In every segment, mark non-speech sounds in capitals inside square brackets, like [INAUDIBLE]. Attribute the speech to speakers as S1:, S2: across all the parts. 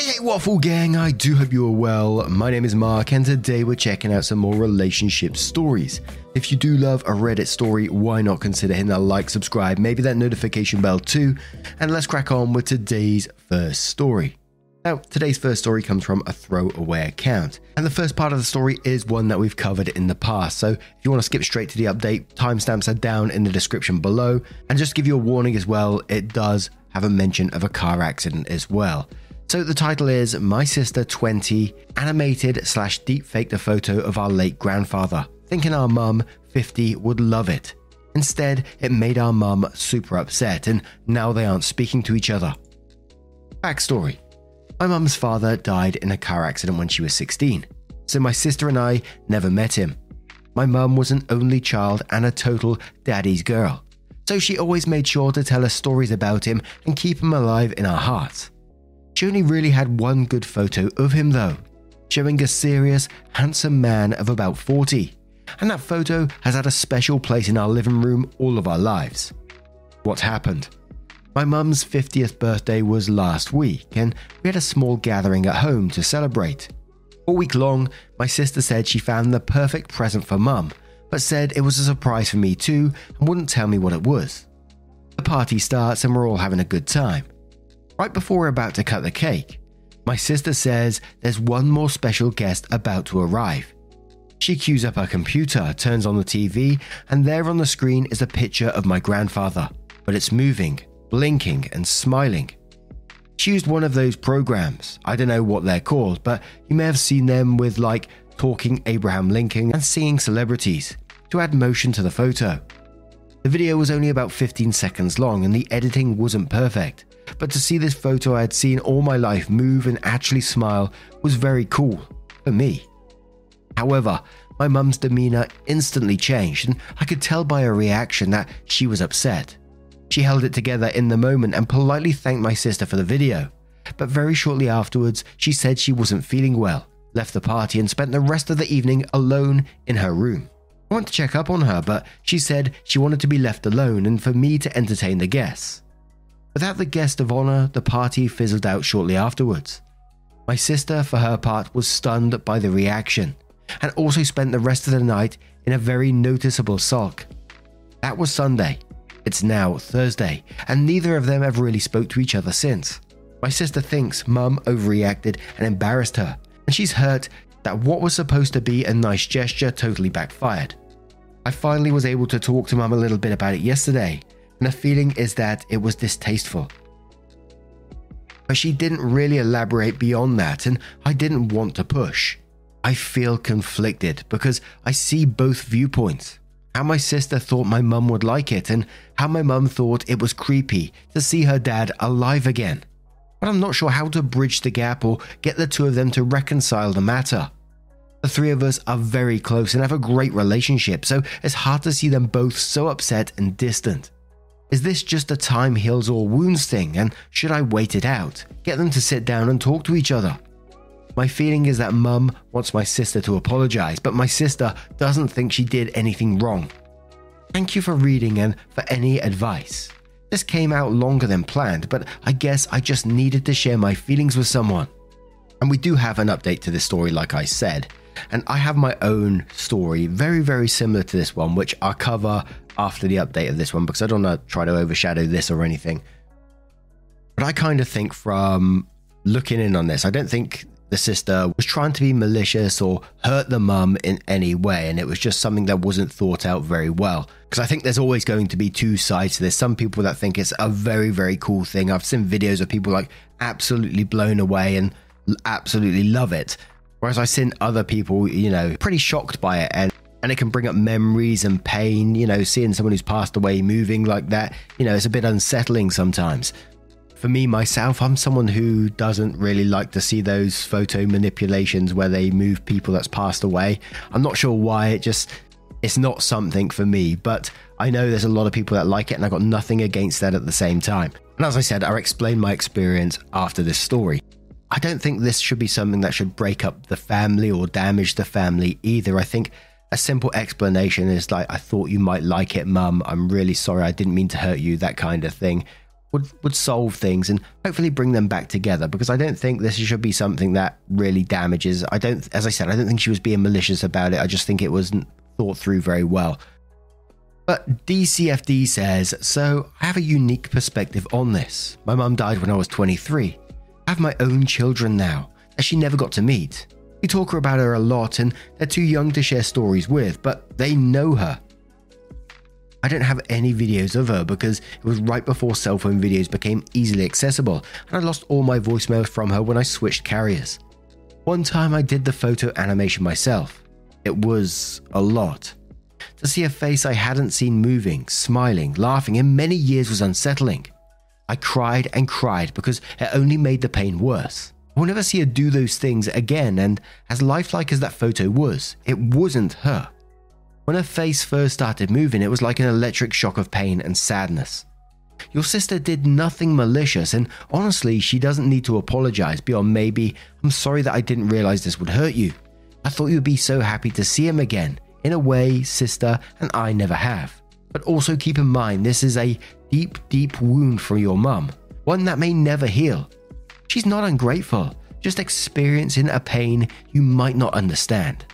S1: Hey, hey, Waffle Gang, I do hope you are well. My name is Mark, and today we're checking out some more relationship stories. If you do love a Reddit story, why not consider hitting that like, subscribe, maybe that notification bell too, and let's crack on with today's first story. Now, today's first story comes from a throwaway account, and the first part of the story is one that we've covered in the past. So, if you want to skip straight to the update, timestamps are down in the description below. And just give you a warning as well, it does have a mention of a car accident as well. So the title is My Sister 20 animated slash Deepfaked a photo of our late grandfather, thinking our mum 50 would love it. Instead, it made our mum super upset, and now they aren't speaking to each other. Backstory My mum's father died in a car accident when she was 16, so my sister and I never met him. My mum was an only child and a total daddy's girl, so she always made sure to tell us stories about him and keep him alive in our hearts. She only really had one good photo of him though, showing a serious, handsome man of about 40, and that photo has had a special place in our living room all of our lives. What happened? My mum's 50th birthday was last week, and we had a small gathering at home to celebrate. All week long, my sister said she found the perfect present for mum, but said it was a surprise for me too and wouldn't tell me what it was. The party starts and we're all having a good time. Right before we're about to cut the cake, my sister says there's one more special guest about to arrive. She queues up her computer, turns on the TV, and there on the screen is a picture of my grandfather, but it's moving, blinking, and smiling. She used one of those programs, I don't know what they're called, but you may have seen them with like talking Abraham Lincoln and singing celebrities to add motion to the photo. The video was only about 15 seconds long and the editing wasn't perfect, but to see this photo I had seen all my life move and actually smile was very cool for me. However, my mum's demeanour instantly changed, and I could tell by her reaction that she was upset. She held it together in the moment and politely thanked my sister for the video, but very shortly afterwards, she said she wasn't feeling well, left the party, and spent the rest of the evening alone in her room. I went to check up on her, but she said she wanted to be left alone and for me to entertain the guests. Without the guest of honour, the party fizzled out shortly afterwards. My sister, for her part, was stunned by the reaction and also spent the rest of the night in a very noticeable sulk. That was Sunday. It's now Thursday, and neither of them have really spoke to each other since. My sister thinks mum overreacted and embarrassed her, and she's hurt that what was supposed to be a nice gesture totally backfired. I finally was able to talk to mum a little bit about it yesterday, and the feeling is that it was distasteful. But she didn't really elaborate beyond that, and I didn't want to push. I feel conflicted because I see both viewpoints. How my sister thought my mum would like it, and how my mum thought it was creepy to see her dad alive again. But I'm not sure how to bridge the gap or get the two of them to reconcile the matter. The three of us are very close and have a great relationship, so it's hard to see them both so upset and distant. Is this just a time heals all wounds thing, and should I wait it out? Get them to sit down and talk to each other? My feeling is that mum wants my sister to apologize, but my sister doesn't think she did anything wrong. Thank you for reading and for any advice. This came out longer than planned, but I guess I just needed to share my feelings with someone. And we do have an update to this story, like I said. And I have my own story, very, very similar to this one, which I'll cover after the update of this one because I don't want to try to overshadow this or anything. But I kind of think from looking in on this, I don't think the sister was trying to be malicious or hurt the mum in any way. And it was just something that wasn't thought out very well. Because I think there's always going to be two sides to this. Some people that think it's a very, very cool thing. I've seen videos of people like absolutely blown away and absolutely love it. Whereas I've seen other people, you know, pretty shocked by it. And and it can bring up memories and pain. You know, seeing someone who's passed away moving like that, you know, it's a bit unsettling sometimes. For me, myself, I'm someone who doesn't really like to see those photo manipulations where they move people that's passed away. I'm not sure why, it just, it's not something for me, but I know there's a lot of people that like it, and I've got nothing against that at the same time. And as I said, I'll explain my experience after this story. I don't think this should be something that should break up the family or damage the family either. I think a simple explanation is like, I thought you might like it, mum. I'm really sorry. I didn't mean to hurt you, that kind of thing. Would, would solve things and hopefully bring them back together because I don't think this should be something that really damages. I don't, as I said, I don't think she was being malicious about it. I just think it wasn't thought through very well. But DCFD says, so I have a unique perspective on this. My mum died when I was 23. I have my own children now that she never got to meet. We talk about her a lot and they're too young to share stories with, but they know her. I don't have any videos of her because it was right before cell phone videos became easily accessible, and I lost all my voicemails from her when I switched carriers. One time I did the photo animation myself. It was a lot. To see a face I hadn't seen moving, smiling, laughing in many years was unsettling. I cried and cried because it only made the pain worse. I will never see her do those things again, and as lifelike as that photo was, it wasn't her. When her face first started moving, it was like an electric shock of pain and sadness. Your sister did nothing malicious, and honestly, she doesn't need to apologize beyond maybe, I'm sorry that I didn't realize this would hurt you. I thought you'd be so happy to see him again. In a way, sister and I never have. But also keep in mind, this is a deep, deep wound from your mum, one that may never heal. She's not ungrateful, just experiencing a pain you might not understand.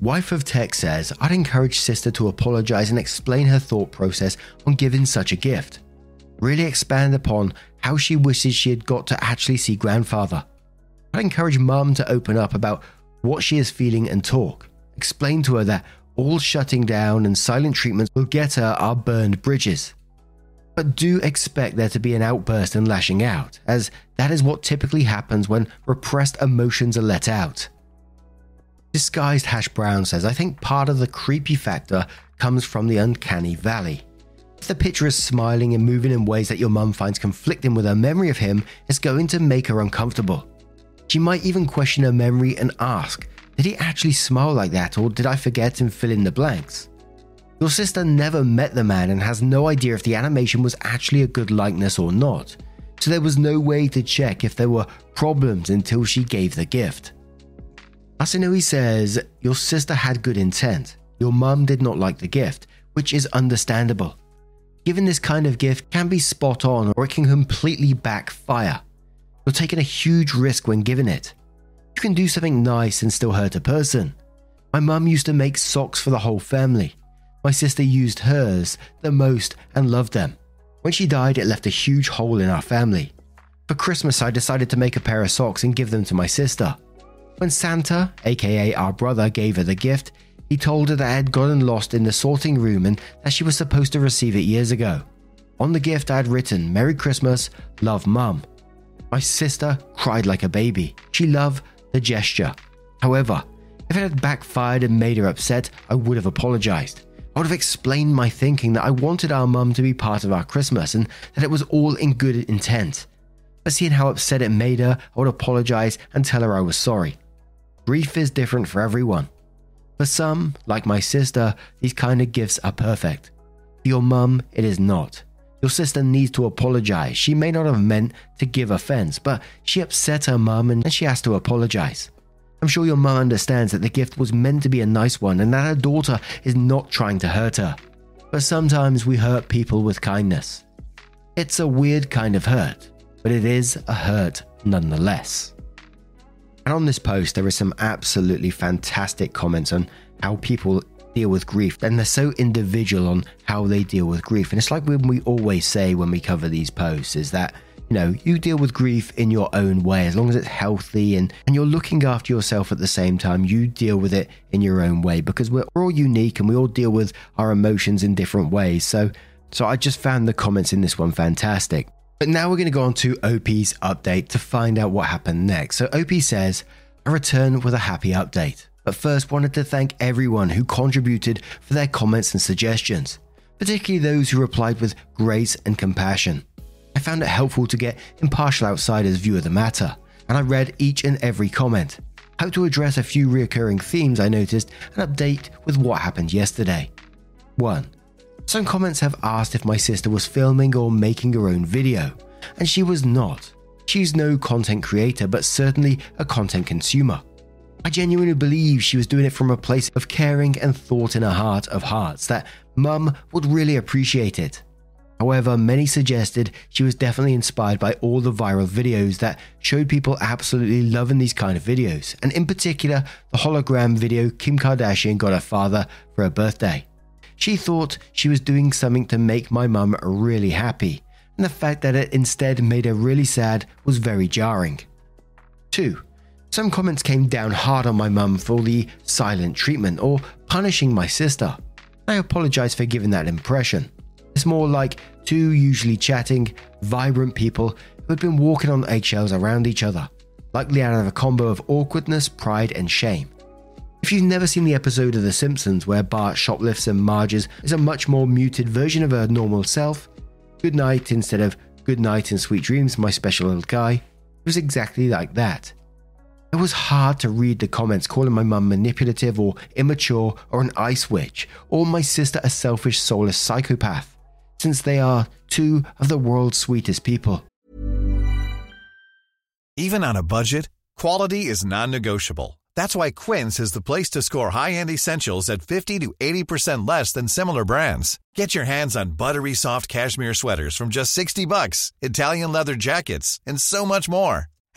S1: Wife of Tech says, I'd encourage sister to apologize and explain her thought process on giving such a gift. Really expand upon how she wishes she had got to actually see grandfather. I'd encourage mum to open up about what she is feeling and talk. Explain to her that all shutting down and silent treatments will get her our burned bridges. But do expect there to be an outburst and lashing out, as that is what typically happens when repressed emotions are let out. Disguised Hash Brown says, I think part of the creepy factor comes from the uncanny valley. If the picture is smiling and moving in ways that your mum finds conflicting with her memory of him, it's going to make her uncomfortable. She might even question her memory and ask, Did he actually smile like that, or did I forget and fill in the blanks? Your sister never met the man and has no idea if the animation was actually a good likeness or not, so there was no way to check if there were problems until she gave the gift. Asanui says, Your sister had good intent. Your mum did not like the gift, which is understandable. Given this kind of gift can be spot on or it can completely backfire. You're taking a huge risk when giving it. You can do something nice and still hurt a person. My mum used to make socks for the whole family. My sister used hers the most and loved them. When she died, it left a huge hole in our family. For Christmas, I decided to make a pair of socks and give them to my sister. When Santa, aka our brother, gave her the gift, he told her that it had gotten lost in the sorting room and that she was supposed to receive it years ago. On the gift, I had written, Merry Christmas, love mum. My sister cried like a baby. She loved the gesture. However, if it had backfired and made her upset, I would have apologized. I would have explained my thinking that I wanted our mum to be part of our Christmas and that it was all in good intent. But seeing how upset it made her, I would apologize and tell her I was sorry. Grief is different for everyone. For some, like my sister, these kind of gifts are perfect. For your mum, it is not. Your sister needs to apologize. She may not have meant to give offense, but she upset her mum and she has to apologize. I'm sure your mum understands that the gift was meant to be a nice one and that her daughter is not trying to hurt her. But sometimes we hurt people with kindness. It's a weird kind of hurt, but it is a hurt nonetheless. And on this post, there are some absolutely fantastic comments on how people deal with grief, and they're so individual on how they deal with grief. And it's like when we always say when we cover these posts, is that you know you deal with grief in your own way as long as it's healthy and and you're looking after yourself at the same time you deal with it in your own way because we're all unique and we all deal with our emotions in different ways so so i just found the comments in this one fantastic but now we're going to go on to OP's update to find out what happened next. So OP says, I return with a happy update. But first wanted to thank everyone who contributed for their comments and suggestions, particularly those who replied with grace and compassion. I found it helpful to get impartial outsiders' view of the matter, and I read each and every comment. How to address a few recurring themes I noticed and update with what happened yesterday. 1. Some comments have asked if my sister was filming or making her own video, and she was not. She's no content creator, but certainly a content consumer. I genuinely believe she was doing it from a place of caring and thought in her heart of hearts that mum would really appreciate it. However, many suggested she was definitely inspired by all the viral videos that showed people absolutely loving these kind of videos, and in particular, the hologram video Kim Kardashian got her father for her birthday. She thought she was doing something to make my mum really happy, and the fact that it instead made her really sad was very jarring. 2. Some comments came down hard on my mum for the silent treatment or punishing my sister. I apologise for giving that impression. It's more like two usually chatting, vibrant people who had been walking on eggshells around each other, likely out of a combo of awkwardness, pride, and shame. If you've never seen the episode of The Simpsons where Bart shoplifts and Marge's is a much more muted version of her normal self, good night instead of good night and sweet dreams, my special little guy, it was exactly like that. It was hard to read the comments calling my mum manipulative or immature or an ice witch, or my sister a selfish, soulless psychopath, since they are two of the world's sweetest people.
S2: Even on a budget, quality is non negotiable. That's why Quince is the place to score high end essentials at 50 to 80% less than similar brands. Get your hands on buttery soft cashmere sweaters from just 60 bucks, Italian leather jackets, and so much more.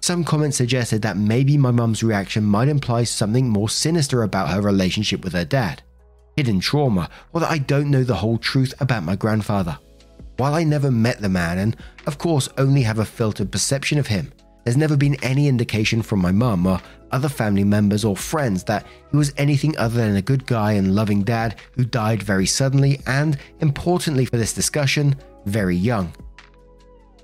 S1: Some comments suggested that maybe my mum's reaction might imply something more sinister about her relationship with her dad, hidden trauma, or that I don't know the whole truth about my grandfather. While I never met the man and, of course, only have a filtered perception of him, there's never been any indication from my mum or other family members or friends that he was anything other than a good guy and loving dad who died very suddenly and, importantly for this discussion, very young.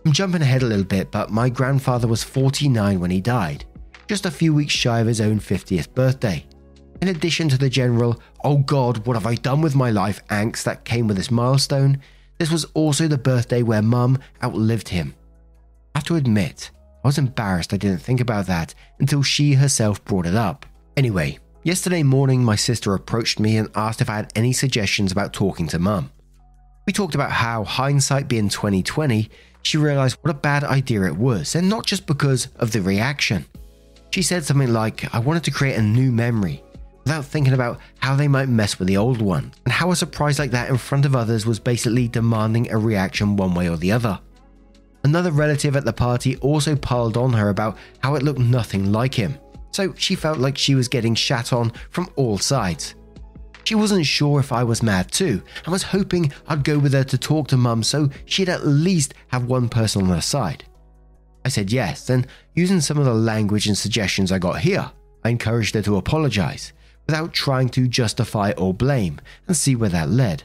S1: I'm jumping ahead a little bit, but my grandfather was 49 when he died, just a few weeks shy of his own 50th birthday. In addition to the general, oh god, what have I done with my life angst that came with this milestone, this was also the birthday where mum outlived him. I have to admit, I was embarrassed I didn't think about that until she herself brought it up. Anyway, yesterday morning my sister approached me and asked if I had any suggestions about talking to mum. We talked about how hindsight being 2020, she realized what a bad idea it was, and not just because of the reaction. She said something like, I wanted to create a new memory without thinking about how they might mess with the old one, and how a surprise like that in front of others was basically demanding a reaction one way or the other. Another relative at the party also piled on her about how it looked nothing like him, so she felt like she was getting shat on from all sides. She wasn't sure if I was mad too, and was hoping I'd go with her to talk to mum so she'd at least have one person on her side. I said yes, and using some of the language and suggestions I got here, I encouraged her to apologize, without trying to justify or blame, and see where that led.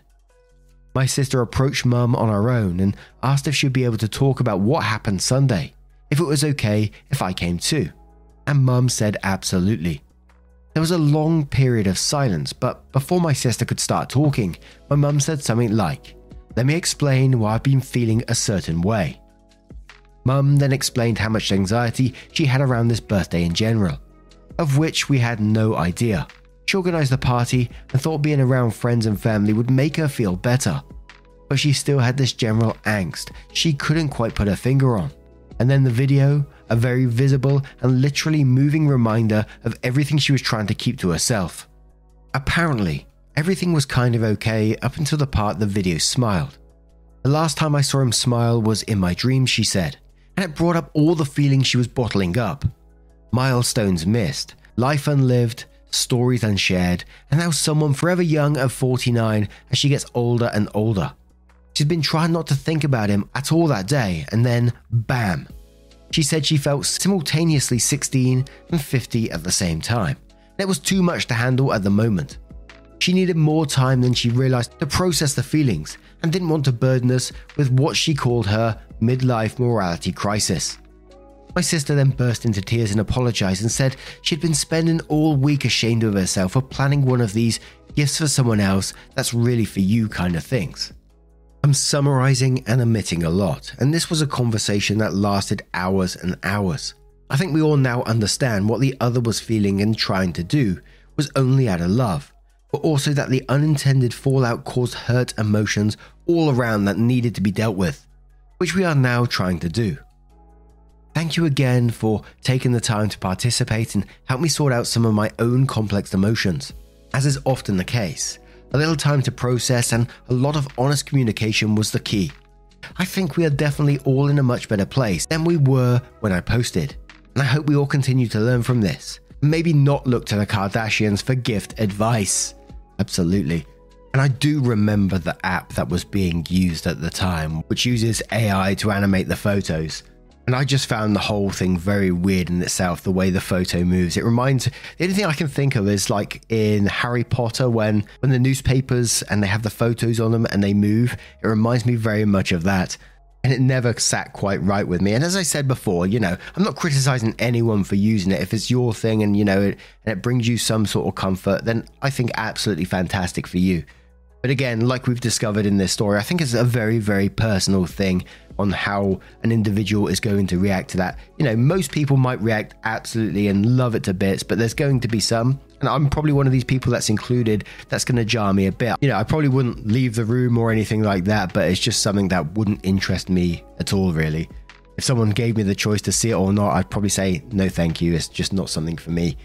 S1: My sister approached mum on her own and asked if she'd be able to talk about what happened Sunday, if it was okay if I came too, and mum said absolutely. There was a long period of silence, but before my sister could start talking, my mum said something like, Let me explain why I've been feeling a certain way. Mum then explained how much anxiety she had around this birthday in general, of which we had no idea. She organised the party and thought being around friends and family would make her feel better. But she still had this general angst she couldn't quite put her finger on. And then the video, a very visible and literally moving reminder of everything she was trying to keep to herself. Apparently, everything was kind of okay up until the part the video smiled. The last time I saw him smile was in my dreams, she said, and it brought up all the feelings she was bottling up. Milestones missed, life unlived, stories unshared, and now someone forever young at 49 as she gets older and older. She's been trying not to think about him at all that day, and then bam. She said she felt simultaneously 16 and 50 at the same time. It was too much to handle at the moment. She needed more time than she realized to process the feelings and didn't want to burden us with what she called her midlife morality crisis. My sister then burst into tears and apologized and said she'd been spending all week ashamed of herself for planning one of these gifts for someone else that's really for you kind of things. I'm summarizing and omitting a lot, and this was a conversation that lasted hours and hours. I think we all now understand what the other was feeling and trying to do was only out of love, but also that the unintended fallout caused hurt emotions all around that needed to be dealt with, which we are now trying to do. Thank you again for taking the time to participate and help me sort out some of my own complex emotions. As is often the case, a little time to process, and a lot of honest communication was the key. I think we are definitely all in a much better place than we were when I posted, and I hope we all continue to learn from this. Maybe not look to the Kardashians for gift advice. Absolutely. And I do remember the app that was being used at the time, which uses AI to animate the photos. And I just found the whole thing very weird in itself, the way the photo moves. It reminds the only thing I can think of is like in Harry Potter when when the newspapers and they have the photos on them and they move. It reminds me very much of that. And it never sat quite right with me. And as I said before, you know, I'm not criticizing anyone for using it. If it's your thing and you know it and it brings you some sort of comfort, then I think absolutely fantastic for you. But again, like we've discovered in this story, I think it's a very, very personal thing on how an individual is going to react to that. You know, most people might react absolutely and love it to bits, but there's going to be some, and I'm probably one of these people that's included, that's going to jar me a bit. You know, I probably wouldn't leave the room or anything like that, but it's just something that wouldn't interest me at all, really. If someone gave me the choice to see it or not, I'd probably say, no, thank you. It's just not something for me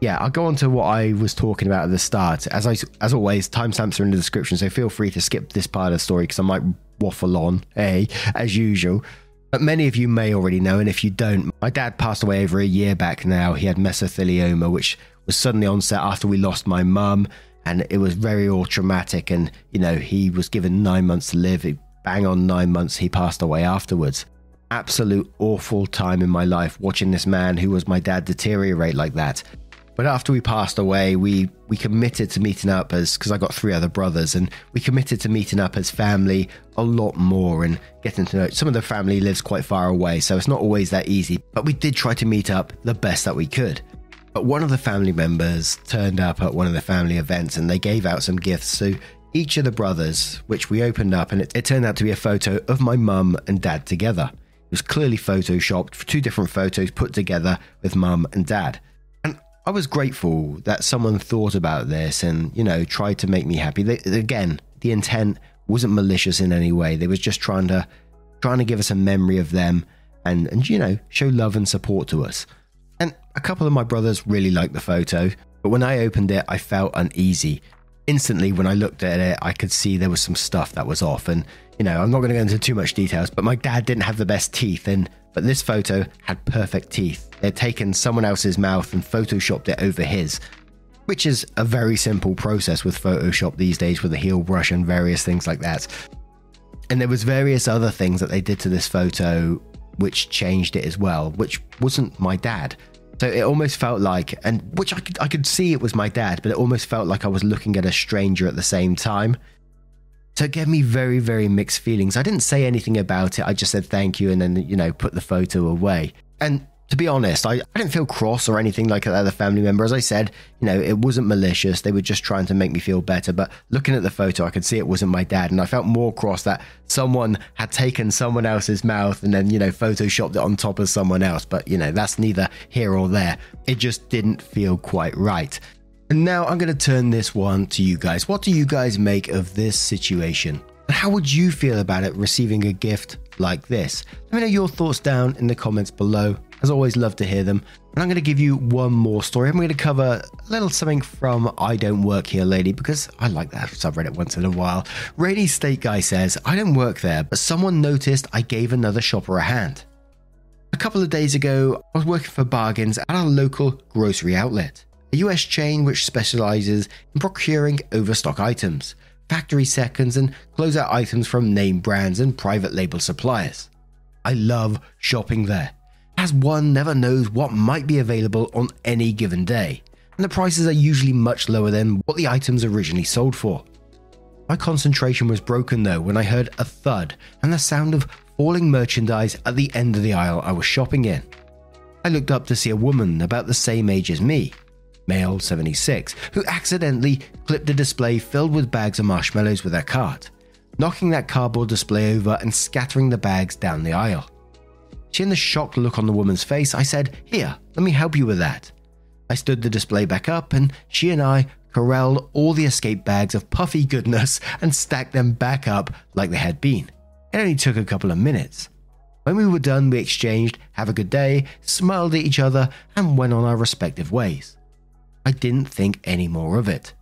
S1: yeah, I'll go on to what I was talking about at the start. As I, as always, timestamps are in the description, so feel free to skip this part of the story because I might waffle on, eh, as usual. But many of you may already know, and if you don't, my dad passed away over a year back now. He had mesothelioma, which was suddenly onset after we lost my mum, and it was very all traumatic. And you know, he was given nine months to live. Bang on nine months, he passed away afterwards. Absolute awful time in my life watching this man who was my dad deteriorate like that. But after we passed away, we we committed to meeting up as because I got three other brothers, and we committed to meeting up as family a lot more and getting to know. Some of the family lives quite far away, so it's not always that easy. But we did try to meet up the best that we could. But one of the family members turned up at one of the family events, and they gave out some gifts to each of the brothers, which we opened up, and it, it turned out to be a photo of my mum and dad together. It was clearly photoshopped, two different photos put together with mum and dad. I was grateful that someone thought about this and, you know, tried to make me happy. They, again, the intent wasn't malicious in any way. They was just trying to trying to give us a memory of them and and you know, show love and support to us. And a couple of my brothers really liked the photo, but when I opened it, I felt uneasy. Instantly when I looked at it, I could see there was some stuff that was off and you know, I'm not going to go into too much details, but my dad didn't have the best teeth and but this photo had perfect teeth. They'd taken someone else's mouth and photoshopped it over his, which is a very simple process with Photoshop these days with a heal brush and various things like that. And there was various other things that they did to this photo which changed it as well, which wasn't my dad. So it almost felt like, and which I could, I could see it was my dad, but it almost felt like I was looking at a stranger at the same time. So it gave me very, very mixed feelings. I didn't say anything about it. I just said thank you and then, you know, put the photo away. And to be honest, I, I didn't feel cross or anything like that other family member. As I said, you know, it wasn't malicious. They were just trying to make me feel better. But looking at the photo, I could see it wasn't my dad. And I felt more cross that someone had taken someone else's mouth and then, you know, photoshopped it on top of someone else. But, you know, that's neither here or there. It just didn't feel quite right. And now I'm going to turn this one to you guys. What do you guys make of this situation? And how would you feel about it receiving a gift like this. Let me know your thoughts down in the comments below. As always, love to hear them. And I'm going to give you one more story. I'm going to cover a little something from I Don't Work Here Lady because I like that. I've read it once in a while. Rainy State Guy says, I don't work there, but someone noticed I gave another shopper a hand. A couple of days ago, I was working for bargains at a local grocery outlet, a US chain which specializes in procuring overstock items, factory seconds, and closeout items from name brands and private label suppliers. I love shopping there as one never knows what might be available on any given day, and the prices are usually much lower than what the items originally sold for. My concentration was broken though when I heard a thud and the sound of falling merchandise at the end of the aisle I was shopping in. I looked up to see a woman about the same age as me, male 76, who accidentally clipped a display filled with bags of marshmallows with her cart, knocking that cardboard display over and scattering the bags down the aisle. Seeing the shocked look on the woman's face, I said, Here, let me help you with that. I stood the display back up, and she and I corralled all the escape bags of puffy goodness and stacked them back up like they had been. It only took a couple of minutes. When we were done, we exchanged, have a good day, smiled at each other, and went on our respective ways. I didn't think any more of it.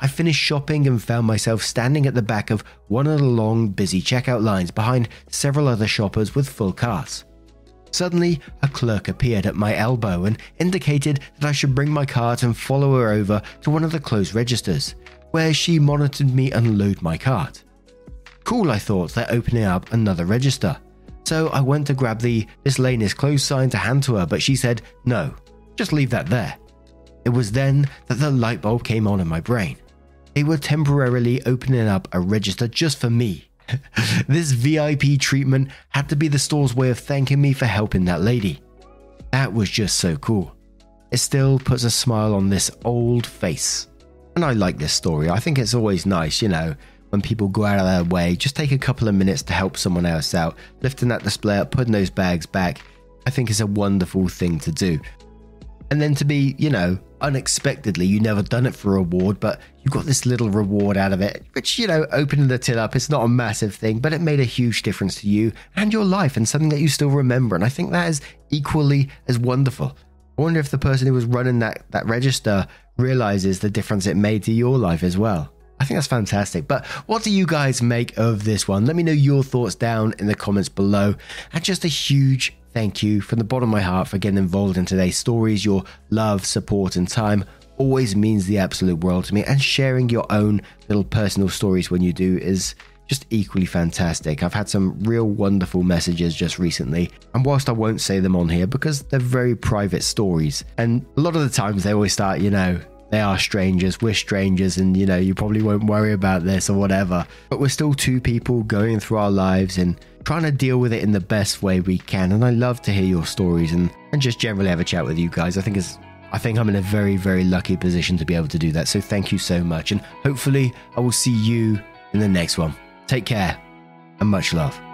S1: I finished shopping and found myself standing at the back of one of the long, busy checkout lines behind several other shoppers with full carts. Suddenly, a clerk appeared at my elbow and indicated that I should bring my cart and follow her over to one of the closed registers, where she monitored me unload my cart. Cool, I thought, they're opening up another register. So I went to grab the This lane is closed sign to hand to her, but she said, No, just leave that there. It was then that the light bulb came on in my brain. They were temporarily opening up a register just for me [LAUGHS] this VIP treatment had to be the store's way of thanking me for helping that lady. That was just so cool. It still puts a smile on this old face. And I like this story. I think it's always nice, you know, when people go out of their way, just take a couple of minutes to help someone else out, lifting that display up, putting those bags back. I think it's a wonderful thing to do. And then to be, you know, unexpectedly, you never done it for a reward, but you got this little reward out of it, which, you know, opening the till up, it's not a massive thing, but it made a huge difference to you and your life and something that you still remember. And I think that is equally as wonderful. I wonder if the person who was running that, that register realizes the difference it made to your life as well. I think that's fantastic. But what do you guys make of this one? Let me know your thoughts down in the comments below. And just a huge thank you from the bottom of my heart for getting involved in today's stories. Your love, support, and time always means the absolute world to me. And sharing your own little personal stories when you do is just equally fantastic. I've had some real wonderful messages just recently, and whilst I won't say them on here because they're very private stories, and a lot of the times they always start, you know, they are strangers, we're strangers, and you know, you probably won't worry about this or whatever. But we're still two people going through our lives and trying to deal with it in the best way we can. And I love to hear your stories and, and just generally have a chat with you guys. I think it's I think I'm in a very, very lucky position to be able to do that. So thank you so much. And hopefully I will see you in the next one. Take care and much love.